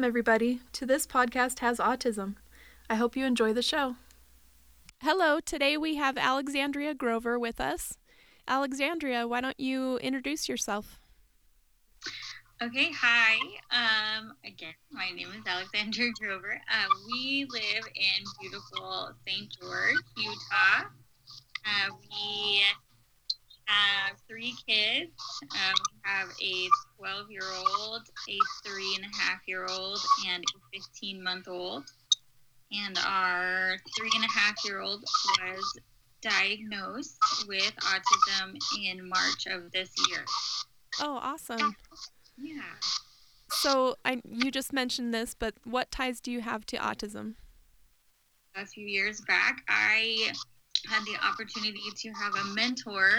Welcome, everybody, to This Podcast Has Autism. I hope you enjoy the show. Hello, today we have Alexandrea Grover with us. Alexandrea, why don't you introduce yourself? Okay, hi. Um, again, my name is Alexandrea Grover. Uh, we live in beautiful St. George, Utah. Uh, we have three kids. Um, we have a 12 year old, a three and a half year old, and a 15 month old. And our three and a half year old was diagnosed with autism in March of this year. Oh, awesome. Yeah. So, I you just mentioned this, but what ties do you have to autism? A few years back, I had the opportunity to have a mentor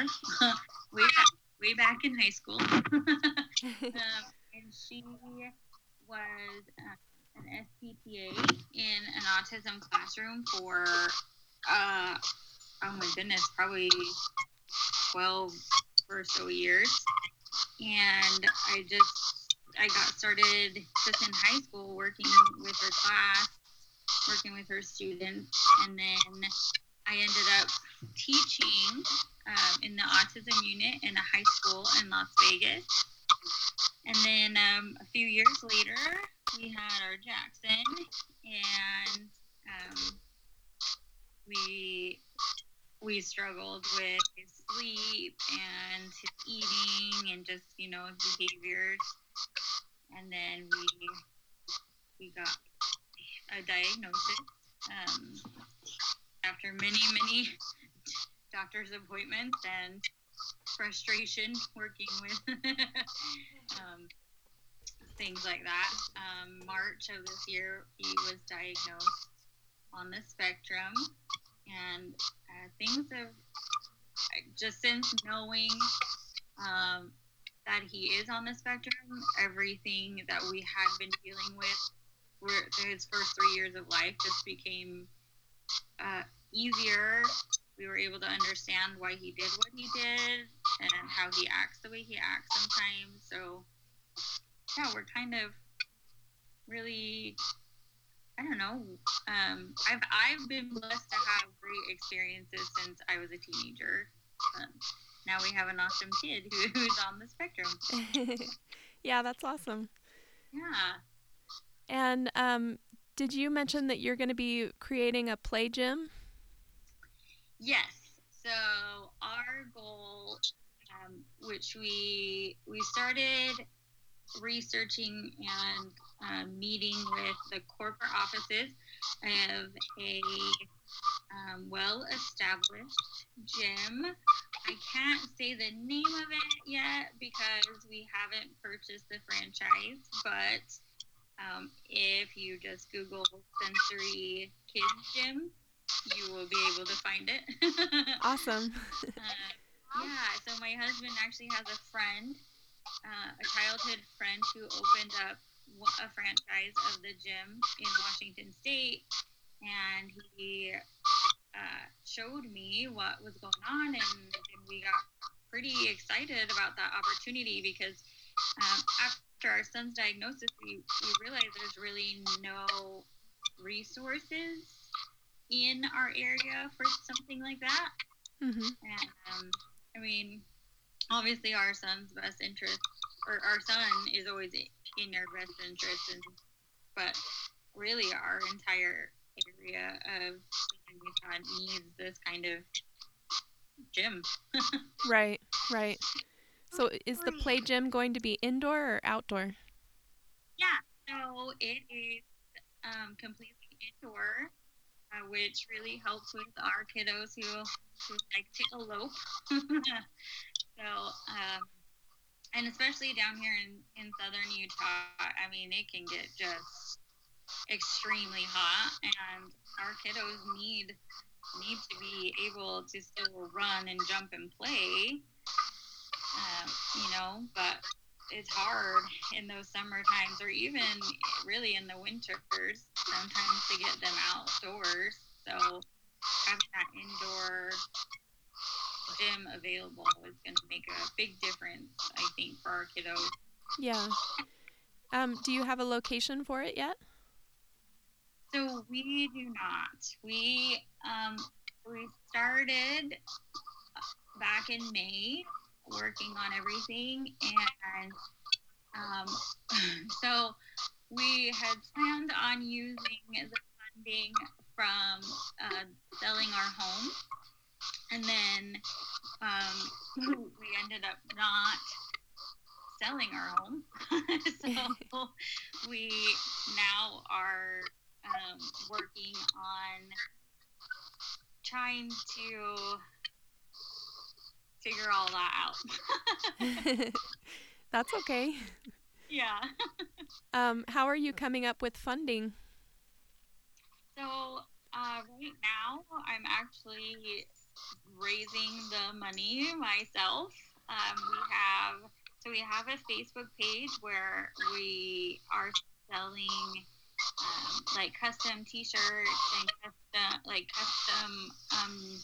way back, way back in high school, um, and she was uh, an SPTA in an autism classroom for uh, oh my goodness, probably twelve or so years, and I just I got started just in high school working with her class, working with her students, and then I ended up teaching um, in the autism unit in a high school in Las Vegas. And then um, a few years later, we had our Jackson, and um, we we struggled with his sleep and his eating and just you know his behaviors. And then we we got a diagnosis. After many, many doctor's appointments and frustration working with um, things like that. Um, March of this year, he was diagnosed on the spectrum, and uh, things have just since knowing um, that he is on the spectrum, everything that we had been dealing with for his first three years of life just became uh, easier. We were able to understand why he did what he did and how he acts the way he acts sometimes. So, yeah, we're kind of really, I don't know. Um, I've I've been blessed to have great experiences since I was a teenager. Um, now we have an awesome kid who, who's on the spectrum. yeah, that's awesome. Yeah. And um, did you mention that you're going to be creating a play gym? Yes. So our goal, um, which we we started researching and um, meeting with the corporate offices of a um, well-established gym. I can't say the name of it yet because we haven't purchased the franchise, but um, if you just Google sensory kids gym, you will be able to find it. awesome. uh, yeah, so my husband actually has a friend, uh, a childhood friend who opened up a franchise of the gym in Washington State, and he uh, showed me what was going on, and, and, we got pretty excited about that opportunity because um, after our son's diagnosis, we, we realized there's really no resources in our area for something like that. Mm-hmm. And um, I mean, obviously, our son's best interest, or our son is always in your best interest, and but really, our entire area of Utah needs this kind of gym. right, right. So, is the play gym going to be indoor or outdoor? Yeah, so it is um, completely indoor uh, which really helps with our kiddos who, who like to elope. so, um, and especially down here in, in southern Utah, I mean, it can get just extremely hot, and our kiddos need need to be able to still run and jump and play. Um, you know, but it's hard in those summer times or even really in the winters sometimes to get them outdoors. So having that indoor gym available is going to make a big difference, I think, for our kiddos. Yeah. Um, do you have a location for it yet? So we do not. We um, we started back in May working on everything, and um, so we had planned on using the funding from uh, selling our home, and then um, we ended up not selling our home. so we now are um, working on trying to figure all that out. That's okay. Yeah. um, how are you coming up with funding? So uh, right now, I'm actually raising the money myself. Um, we have so we have a Facebook page where we are selling um, like custom T-shirts and custom like custom um,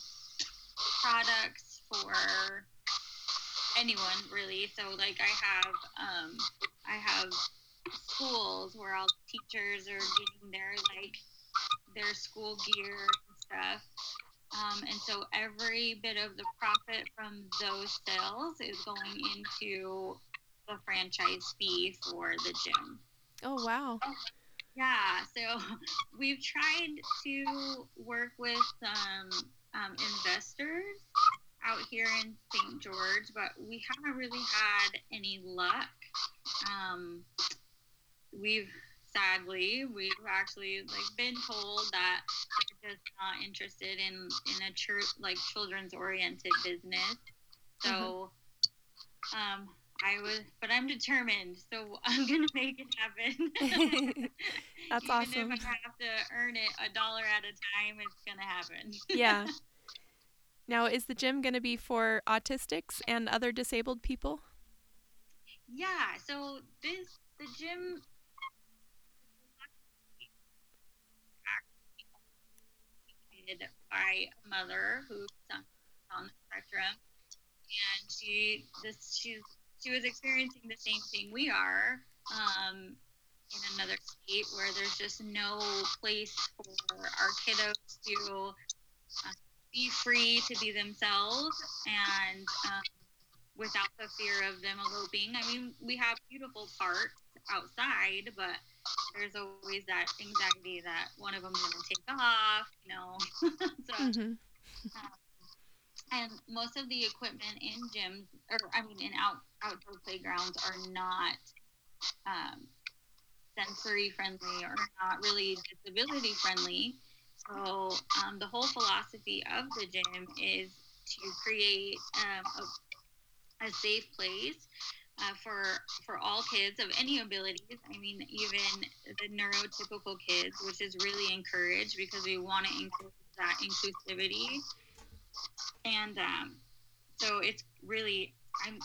products for anyone really. So like I have um, I have schools where all teachers are getting their like their school gear and stuff. Um, and so every bit of the profit from those sales is going into the franchise fee for the gym. Oh wow. Yeah, so we've tried to work with some um, investors here in St. George, but we haven't really had any luck. Um, we've sadly we've actually like been told that they're just not interested in in a church like children's oriented business. So, mm-hmm. um, I was, but I'm determined, so I'm gonna make it happen. That's Even awesome. If I have to earn it a dollar at a time, it's gonna happen. yeah. Now, is the gym gonna be for autistics and other disabled people? Yeah. So this the gym. by a mother who's on the spectrum, and she this she's she was experiencing the same thing we are um, in another state where there's just no place for our kiddos to uh, be free to be themselves and um, without the fear of them eloping. I mean, we have beautiful parks outside, but there's always that anxiety that one of them's going to take off, you know. so, mm-hmm. um, and most of the equipment in gyms, or I mean, in out outdoor playgrounds, are not um, sensory friendly or not really disability friendly. So um, the whole philosophy of the gym is to create um, a, a, safe place uh, for for all kids of any abilities. I mean, even the neurotypical kids, which is really encouraged because we want to encourage that inclusivity and um, so it's really I'm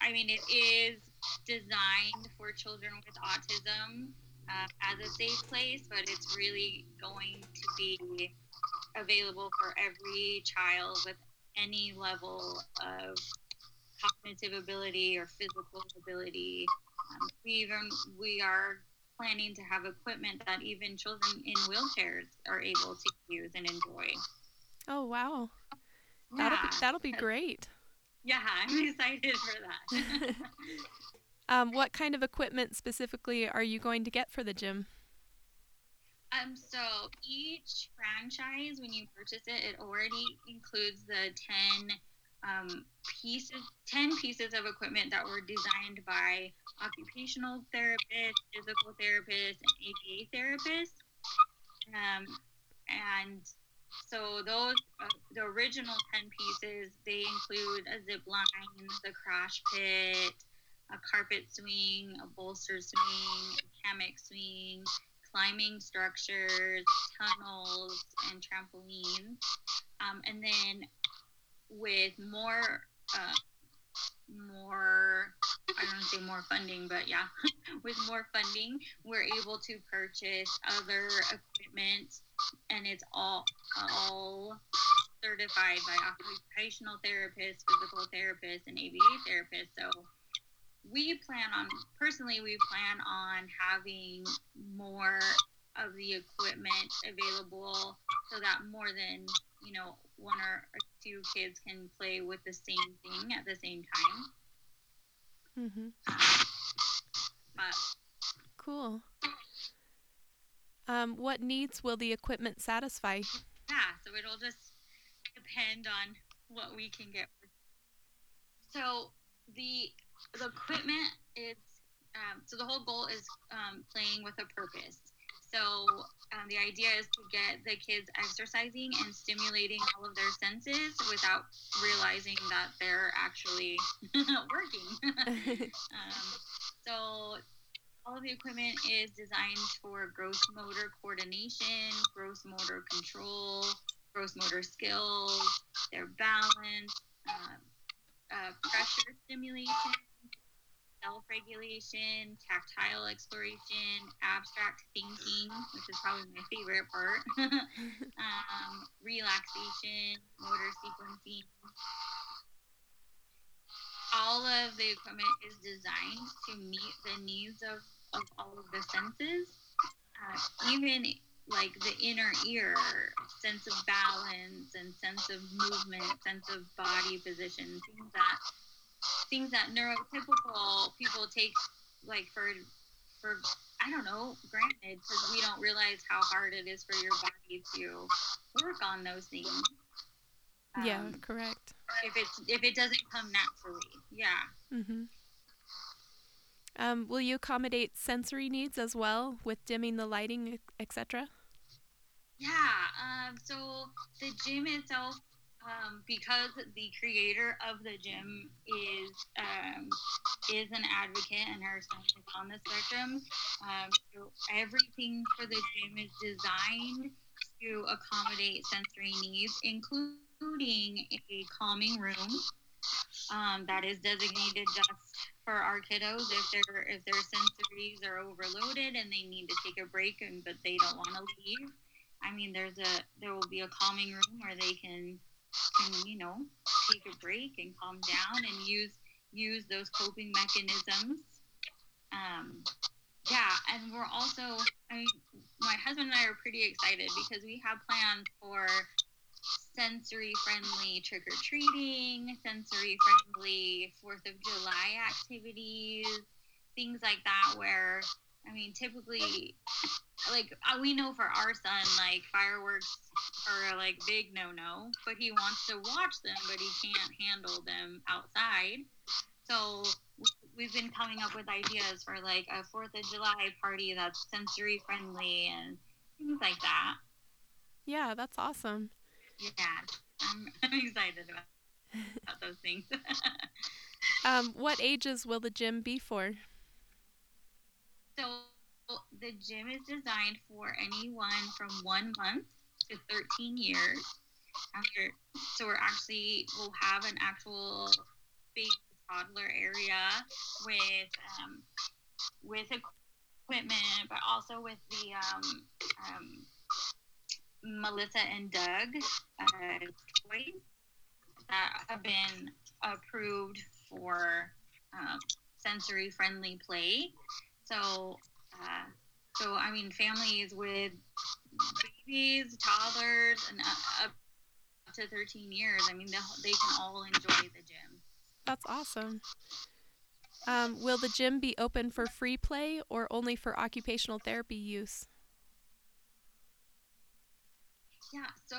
I mean it is designed for children with autism uh, as a safe place, but it's really going to be available for every child with any level of cognitive ability or physical ability. Um, we even we are planning to have equipment that even children in wheelchairs are able to use and enjoy. Oh wow. Yeah. That'll be, that'll be great. Yeah, I'm excited for that. um, what kind of equipment specifically are you going to get for the gym? Um, so each franchise, when you purchase it, it already includes the ten um, pieces, ten pieces of equipment that were designed by occupational therapists, physical therapists, and ABA therapists. Um, and so those, uh, the original 10 pieces, they include a zip line, the crash pit, a carpet swing, a bolster swing, a hammock swing, climbing structures, tunnels, and trampolines. Um, and then with more, uh, more, I don't say more funding, but yeah, with more funding, we're able to purchase other equipment and it's all all certified by occupational therapists, physical therapists, and ABA therapists. So we plan on personally we plan on having more of the equipment available so that more than you know one or two kids can play with the same thing at the same time Mm-hmm. but Cool. Um, what needs will the equipment satisfy? yeah so it'll just depend on what we can get so the the equipment is um, so the whole goal is um, playing with a purpose. So um, the idea is to get the kids exercising and stimulating all of their senses without realizing that they're actually working. Um, so all of the equipment is designed for gross motor coordination, gross motor control, gross motor skills, their balance, uh, uh, pressure stimulation, self-regulation, tactile exploration, abstract thinking, which is probably my favorite part, um, relaxation, motor sequencing, all of the equipment is designed to meet the needs of, of all of the senses. Uh, even like the inner ear, sense of balance and sense of movement, sense of body position, things that things that neurotypical people take like for for I don't know granted because we don't realize how hard it is for your body to work on those things. yeah, Um, correct. if it's if it doesn't come naturally yeah Mm-hmm. Um, will you accommodate sensory needs as well with dimming the lighting, etc.? yeah um so the gym itself um, because the creator of the gym is um, is an advocate and her son is on the spectrum um, so everything for the gym is designed to accommodate sensory needs including a calming room um, that is designated just for our kiddos if their if their sensories are overloaded and they need to take a break and but they don't want to leave. I mean, there's a there will be a calming room where they can you know take a break and calm down and use use those coping mechanisms. Um, yeah, and we're also I mean, my husband and I are pretty excited because we have plans for sensory friendly trick or treating, sensory friendly Fourth of July activities, things like that. Where, I mean, typically, like uh, we know for our son, like fireworks are like big no no, but he wants to watch them, but he can't handle them outside. So we've been coming up with ideas for like a Fourth of July party that's sensory friendly and things like that. Yeah, that's awesome. Yeah, I'm, I'm excited about, about those things. Um, what ages will the gym be for? So the gym is designed for anyone from one month to 13 years. After, so we're actually we'll have an actual big toddler area with um, with equipment, but also with the um, um, Melissa and Doug uh, toys that have been approved for um, sensory friendly play. So, uh, so I mean, families with babies, toddlers, and up to 13 years, I mean, they they can all enjoy the gym. That's awesome. Um, will the gym be open for free play or only for occupational therapy use? Yeah, so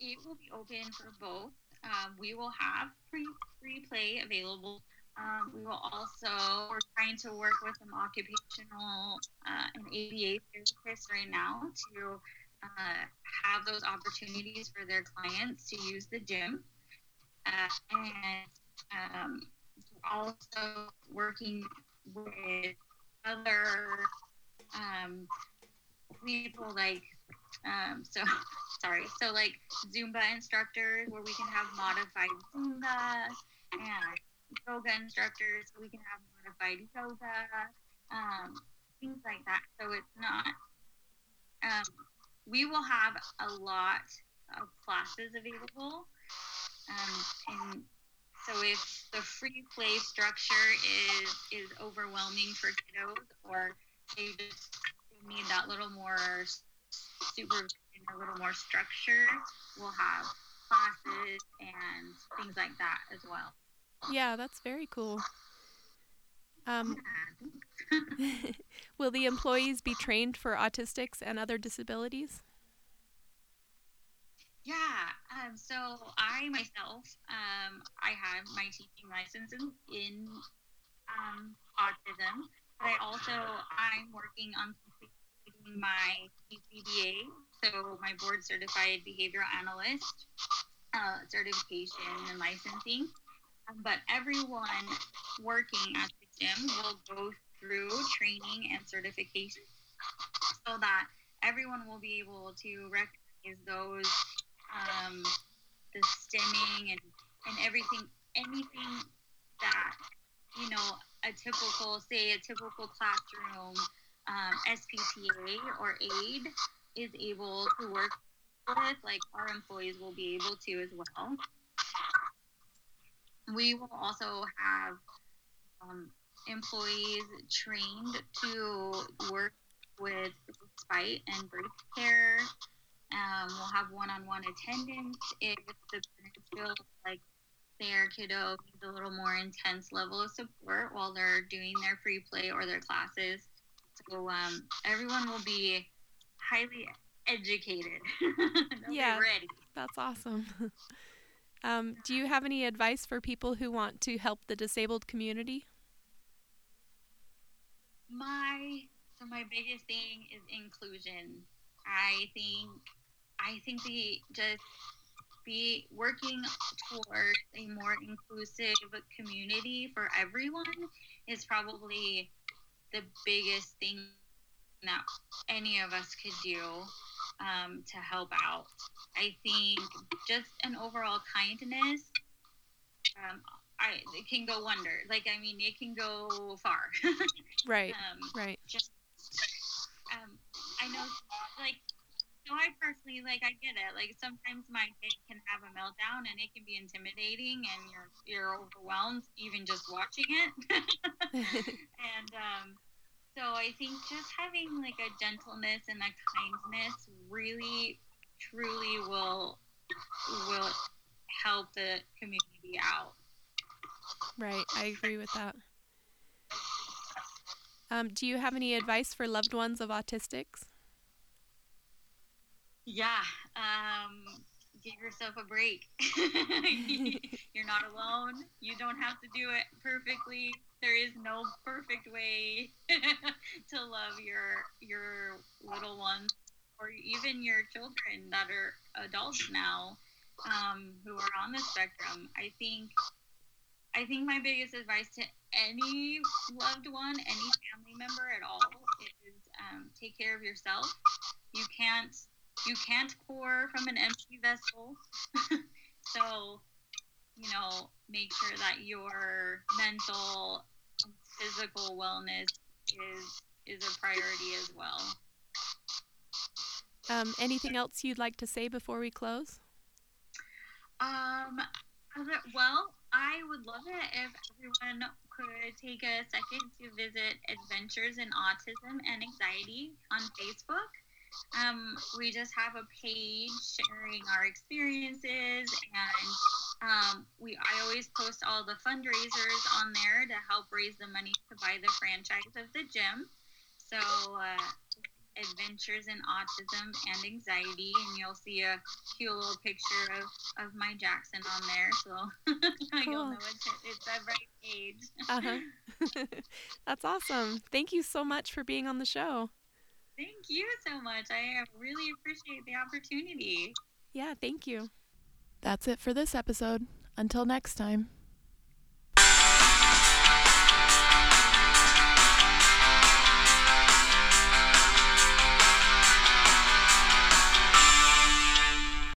it will be open for both. Um, we will have free free play available. Um, we will also we're trying to work with some occupational uh, and ABA therapists right now to uh, have those opportunities for their clients to use the gym, uh, and um, also working with other um, people like um, so sorry so like zumba instructors where we can have modified zumba and yoga instructors so we can have modified yoga um, things like that so it's not um, we will have a lot of classes available um, and So if the free play structure is is overwhelming for kiddos, or they just need that little more supervision, a little more structure, we'll have classes and things like that as well. Yeah, that's very cool. Um, will the employees be trained for autistics and other disabilities? Yeah. Um, so I myself, um, I have my teaching license in, in um, autism, but I also I'm working on my BCBA, so my board certified behavioral analyst uh, certification and licensing. But everyone working at the gym will go through training and certification so that everyone will be able to recognize those um, the stimming and, and everything, anything that, you know, a typical, say, a typical classroom um, SPTA or aid is able to work with, like our employees will be able to as well. We will also have um, employees trained to work with respite and breath care um, we'll have one-on-one attendance if the parents feel like their kiddo needs a little more intense level of support while they're doing their free play or their classes. So um, everyone will be highly educated. yeah, ready. That's awesome. um, do you have any advice for people who want to help the disabled community? My so my biggest thing is inclusion. I think I think we just be working towards a more inclusive community for everyone is probably the biggest thing that any of us could do um, to help out. I think just an overall kindness, um, I it can go wonder. Like I mean, it can go far. right. Um, right. Just, um, I know, like so I personally like I get it. Like sometimes my kid can have a meltdown and it can be intimidating and you're you're overwhelmed even just watching it. and um so I think just having like a gentleness and a kindness really truly will will help the community out. Right, I agree with that. Um, do you have any advice for loved ones of autistics? Yeah. Um, give yourself a break. You're not alone. You don't have to do it perfectly. There is no perfect way to love your your little ones or even your children that are adults now um, who are on the spectrum. I think I think my biggest advice to any loved one, any family member at all, is um, take care of yourself. You can't you can't pour from an empty vessel. so, you know, make sure that your mental physical wellness is is a priority as well. Um, anything else you'd like to say before we close? Um, well, I would love it if everyone could take a second to visit Adventures in Autism and Anxiety on Facebook. Um, we just have a page sharing our experiences, and um, we I always post all the fundraisers on there to help raise the money to buy the franchise of the gym. So. Uh, adventures in autism and anxiety and you'll see a cute little picture of, of my jackson on there so cool. you'll know it's, it's the right age uh-huh. that's awesome thank you so much for being on the show Thank you so much. I really appreciate the opportunity. Yeah, thank you. That's it for this episode. Until next time.